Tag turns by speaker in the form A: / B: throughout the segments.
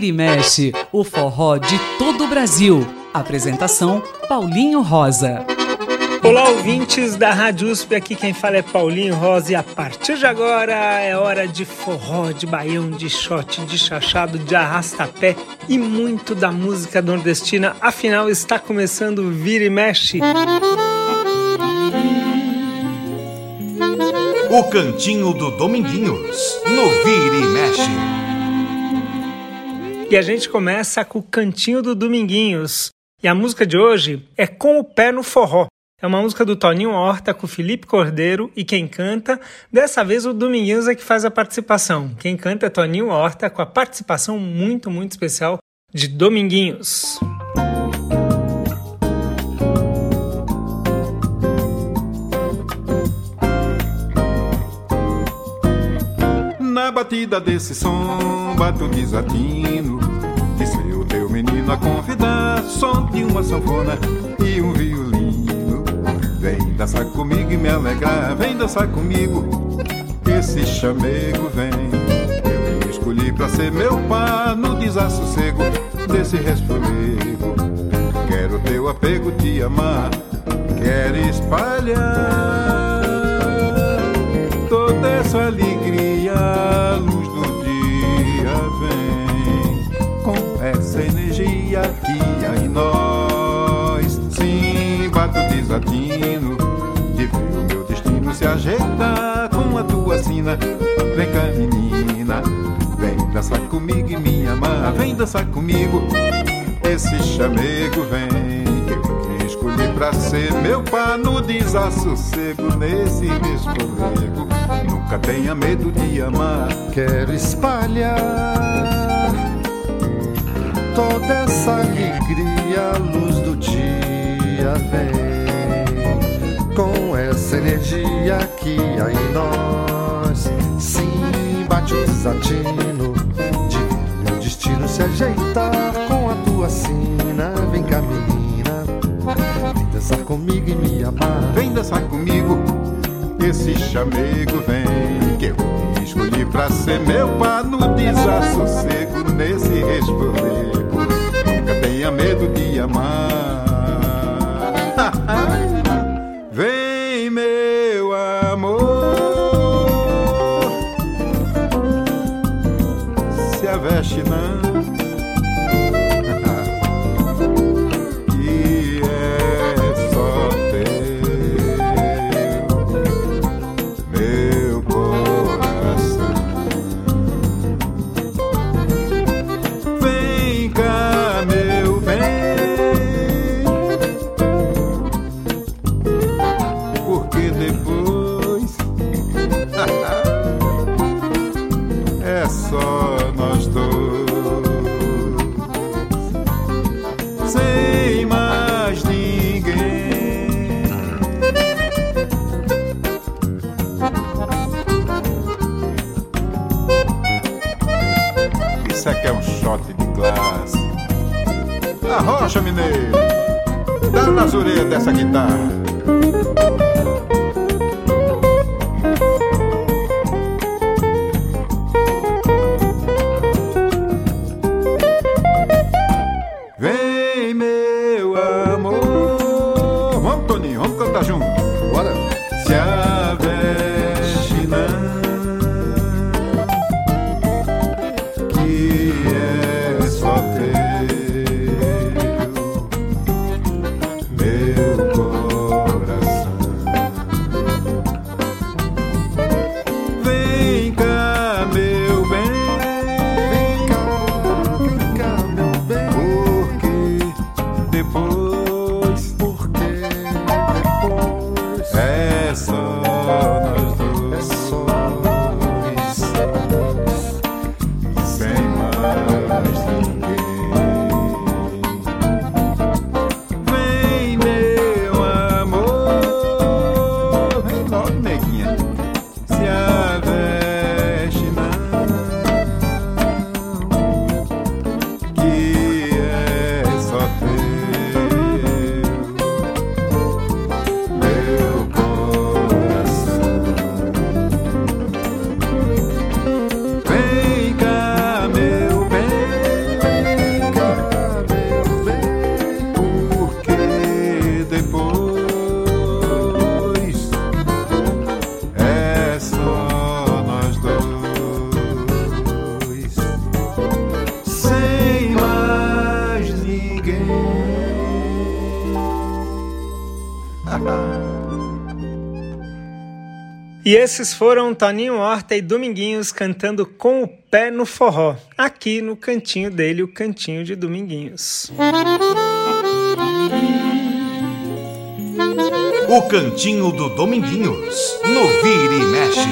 A: Vira e Mexe, o forró de todo o Brasil. Apresentação Paulinho Rosa.
B: Olá, ouvintes da Rádio USP, aqui quem fala é Paulinho Rosa e a partir de agora é hora de forró, de baião, de shot, de chachado, de arrastapé e muito da música nordestina. Afinal, está começando o Vira e Mexe.
C: O Cantinho do Dominguinhos, no Vira e Mexe.
B: E a gente começa com o Cantinho do Dominguinhos. E a música de hoje é Com o Pé no Forró. É uma música do Toninho Horta com Felipe Cordeiro e quem canta, dessa vez o Dominguinhos é que faz a participação. Quem canta é Toninho Horta com a participação muito, muito especial de Dominguinhos.
D: Batida desse som, bato desatino. Disse o teu menino a convidar, som de uma sanfona e um violino. Vem dançar comigo e me alegrar, vem dançar comigo. Esse chamego vem. Eu me escolhi pra ser meu par no desassossego desse resfolego. Quero teu apego, te amar, quero espalhar toda essa alegria, nós. Sim, bato desatino de ver o meu destino se ajeitar com a tua sina. Vem cá, menina, vem dançar comigo e me amar, vem dançar comigo. Esse chamego vem que eu te escolhi pra ser meu par no desassossego nesse desfolego. Nunca tenha medo de amar.
E: Quero espalhar toda essa alegria, a luz do dia vem com essa energia que há em nós. Sim, bate o desatino de meu destino se ajeitar com a tua sina. Vem menina, vem dançar comigo e me amar.
D: Vem dançar comigo, esse chamego vem que eu escolhi pra ser meu par no desassossego nesse resfolego. Medo de amar. Só nós dois, sem mais ninguém. Isso aqui é um shot de classe. Arrocha, mineiro. Dá nas orelhas dessa guitarra. Junto.
B: E esses foram Toninho Horta e Dominguinhos cantando com o pé no forró, aqui no cantinho dele, o cantinho de Dominguinhos.
C: O cantinho do Dominguinhos, no Vira e Mexe.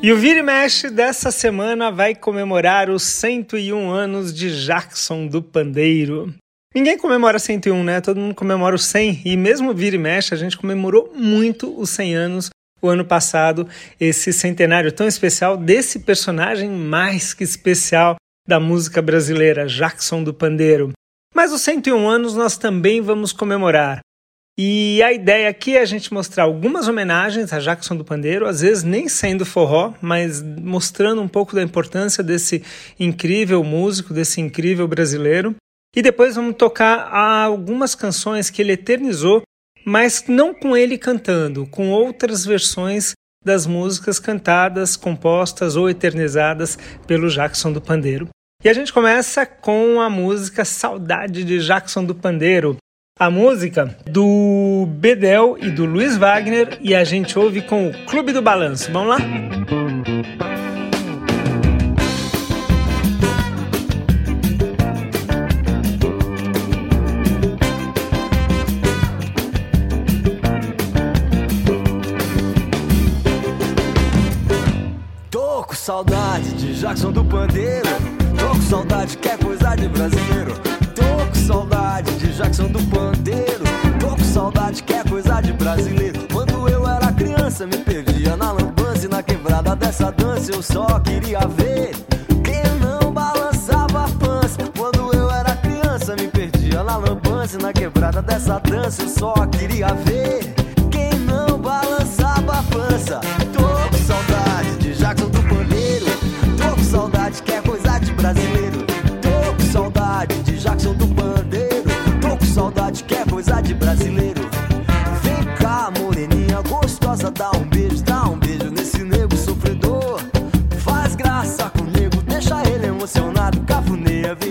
B: E o Vira e Mexe dessa semana vai comemorar os 101 anos de Jackson do Pandeiro. Ninguém comemora 101, né? Todo mundo comemora os 100 e mesmo vira e mexe, a gente comemorou muito os 100 anos o ano passado, esse centenário tão especial desse personagem mais que especial da música brasileira, Jackson do Pandeiro. Mas os 101 anos nós também vamos comemorar. E a ideia aqui é a gente mostrar algumas homenagens a Jackson do Pandeiro, às vezes nem sendo forró, mas mostrando um pouco da importância desse incrível músico, desse incrível brasileiro. E depois vamos tocar algumas canções que ele eternizou, mas não com ele cantando, com outras versões das músicas cantadas, compostas ou eternizadas pelo Jackson do Pandeiro. E a gente começa com a música Saudade de Jackson do Pandeiro, a música do Bedel e do Luiz Wagner, e a gente ouve com o Clube do Balanço. Vamos lá?
F: Saudade de Jackson do Pandeiro. Tô com saudade que é coisa de brasileiro. Tô com saudade de Jackson do Pandeiro. Tô com saudade que é coisa de brasileiro. Quando eu era criança, me perdia na lambança e na quebrada dessa dança. Eu só queria ver quem não balançava a pança. Quando eu era criança, me perdia na lambança e na quebrada dessa dança. Eu só queria ver cafuneia, vem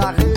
F: darin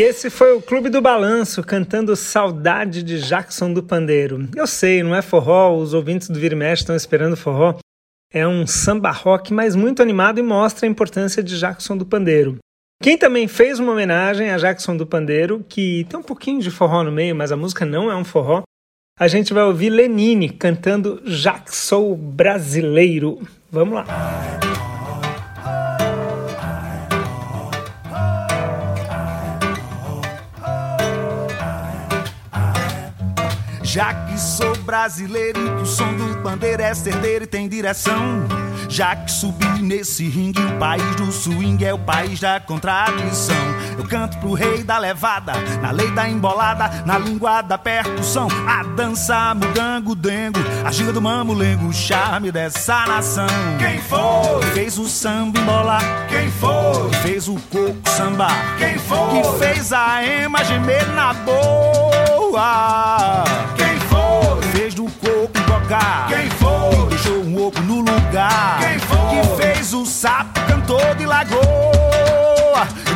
F: E
B: esse foi o Clube do Balanço cantando Saudade de Jackson do Pandeiro. Eu sei, não é forró, os ouvintes do Vira estão esperando forró, É um samba rock, mas muito animado e mostra a importância de Jackson do Pandeiro. Quem também fez uma homenagem a Jackson do Pandeiro, que tem um pouquinho de forró no meio, mas a música não é um forró, a gente vai ouvir Lenine cantando Jackson Brasileiro. Vamos lá.
G: Já que sou brasileiro e o som do pandeiro é certeiro e tem direção. Já que subi nesse ringue, o país do swing é o país da contradição. Eu canto pro rei da levada, na lei da embolada, na língua da percussão. A dança, mugango, dengo, a ginga do mamulengo, o charme dessa nação.
H: Quem foi?
G: Fez o samba embolar.
H: Quem foi?
G: Fez o coco sambar.
H: Quem foi?
G: Que fez a ema gemer na boa.
H: Quem foi?
G: Fez do coco tocar.
H: Quem
G: lugar.
H: Quem foi?
G: Que fez o sapo cantor de lagoa.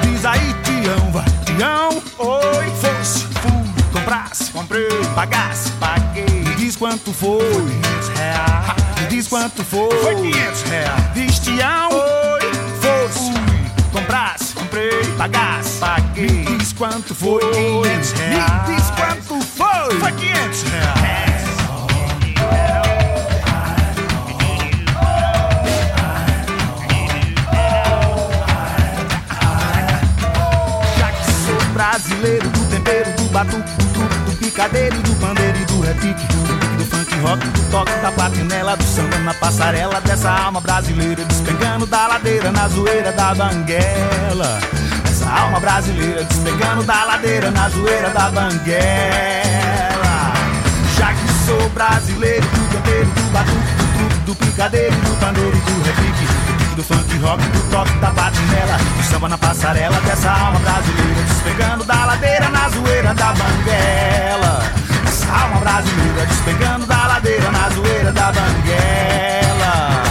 G: Diz aí, Tião, vai, Tião.
H: Oi.
G: Fosse, fui, comprasse,
H: Comprei.
G: pagasse,
H: Paguei.
G: Me diz quanto foi.
H: 500 reais.
G: Me diz quanto foi.
H: Foi 500 reais.
G: Diz, Tião.
H: Oi.
G: Fosse,
H: Fui.
G: comprasse,
H: Comprei.
G: pagasse.
H: Paguei.
G: Me diz quanto foi.
H: Foi 500 reais.
G: Do do picadeiro, do pandeiro e do repique, do do funk rock, do toque, da platinela, do samba na passarela dessa alma brasileira, despegando da ladeira na zoeira da banguela. Essa alma brasileira despegando da ladeira na zoeira da banguela. Já que sou brasileiro do tempero, do batuque, do do picadeiro, do pandeiro e do repique, do funk rock, do toque, da batinela, do samba na passarela dessa alma brasileira, despegando da ladeira da banguela. Essa alma brasileira despegando da ladeira na zoeira da banguela.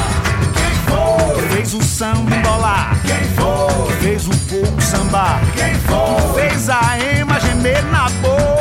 H: Quem foi?
G: Fez o samba embolar,
H: Quem foi?
G: fez o coco sambar,
H: Quem foi?
G: fez a ema gemer na boa.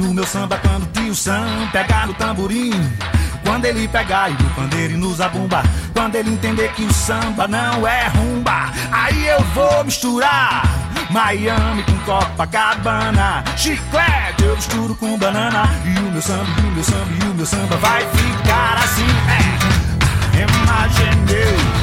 G: No meu samba quando o tio Sam pegar no tamborim. Quando ele pegar e no pandeiro e no zabumba. Quando ele entender que o samba não é rumba. Aí eu vou misturar Miami com Copacabana. Chiclete eu misturo com banana. E o meu samba, e o meu samba, e o meu samba vai ficar assim. É. Imagineu.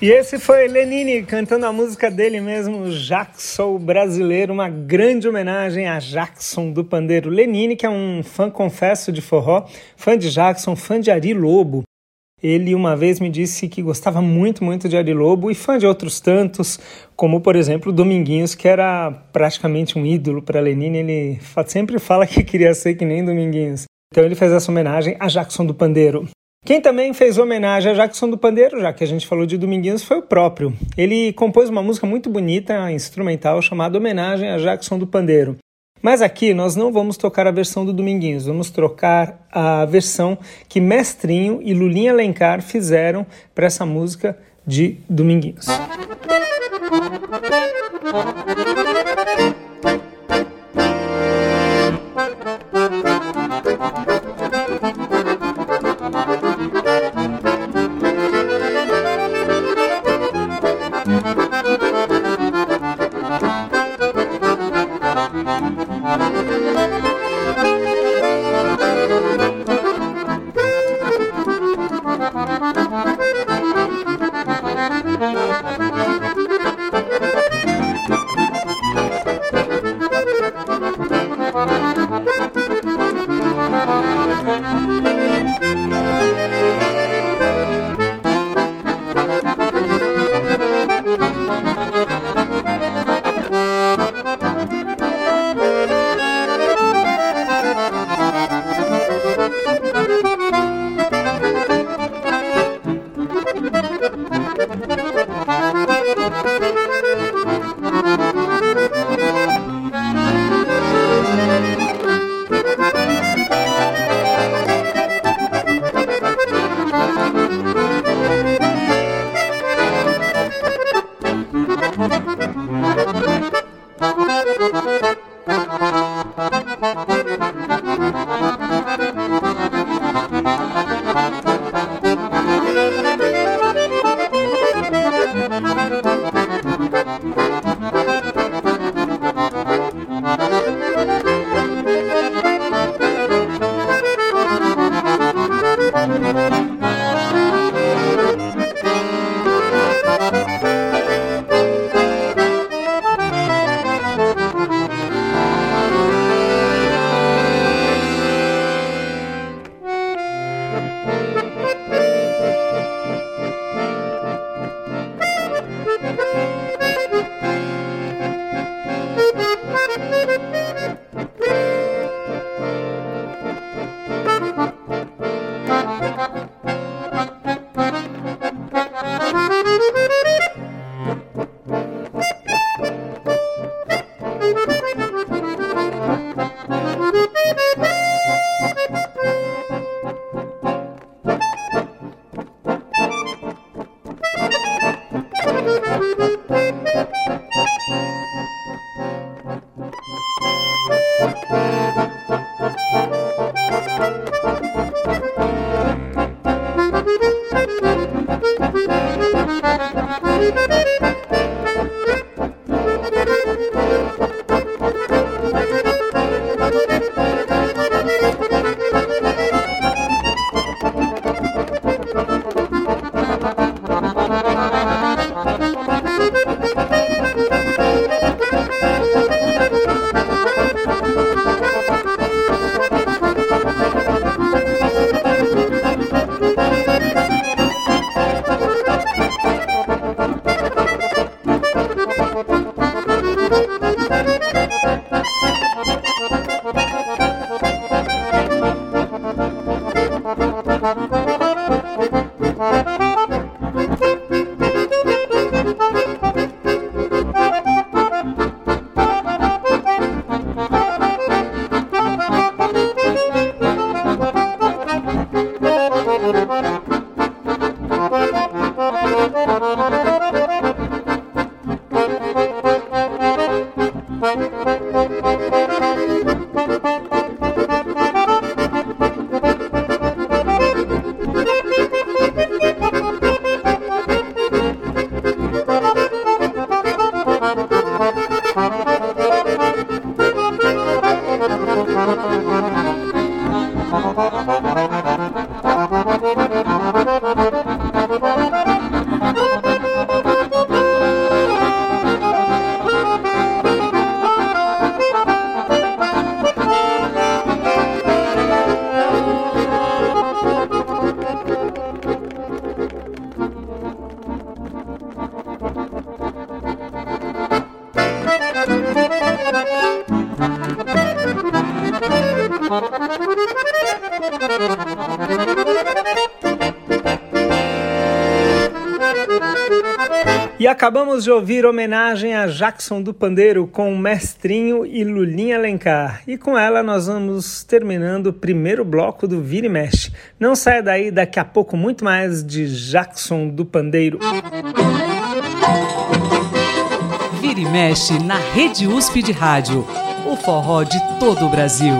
B: E esse foi Lenine cantando a música dele mesmo, Jackson Brasileiro, uma grande homenagem a Jackson do Pandeiro Lenine, que é um fã confesso de forró, fã de Jackson, fã de Ari Lobo. Ele uma vez me disse que gostava muito, muito de Ari Lobo e fã de outros tantos, como por exemplo Dominguinhos, que era praticamente um ídolo para Lenine. Ele sempre fala que queria ser que nem Dominguinhos. Então ele fez essa homenagem a Jackson do Pandeiro. Quem também fez homenagem a Jackson do Pandeiro, já que a gente falou de Dominguinhos, foi o próprio. Ele compôs uma música muito bonita, instrumental, chamada Homenagem a Jackson do Pandeiro. Mas aqui nós não vamos tocar a versão do Dominguinhos, vamos trocar a versão que Mestrinho e Lulinha Alencar fizeram para essa música de Dominguinhos. Thank you. Acabamos de ouvir homenagem a Jackson do Pandeiro com Mestrinho e Lulinha Alencar. E com ela nós vamos terminando o primeiro bloco do Vira e Mexe. Não saia daí, daqui a pouco muito mais de Jackson do Pandeiro.
A: Vira e Mexe na Rede USP de Rádio. O forró de todo o Brasil.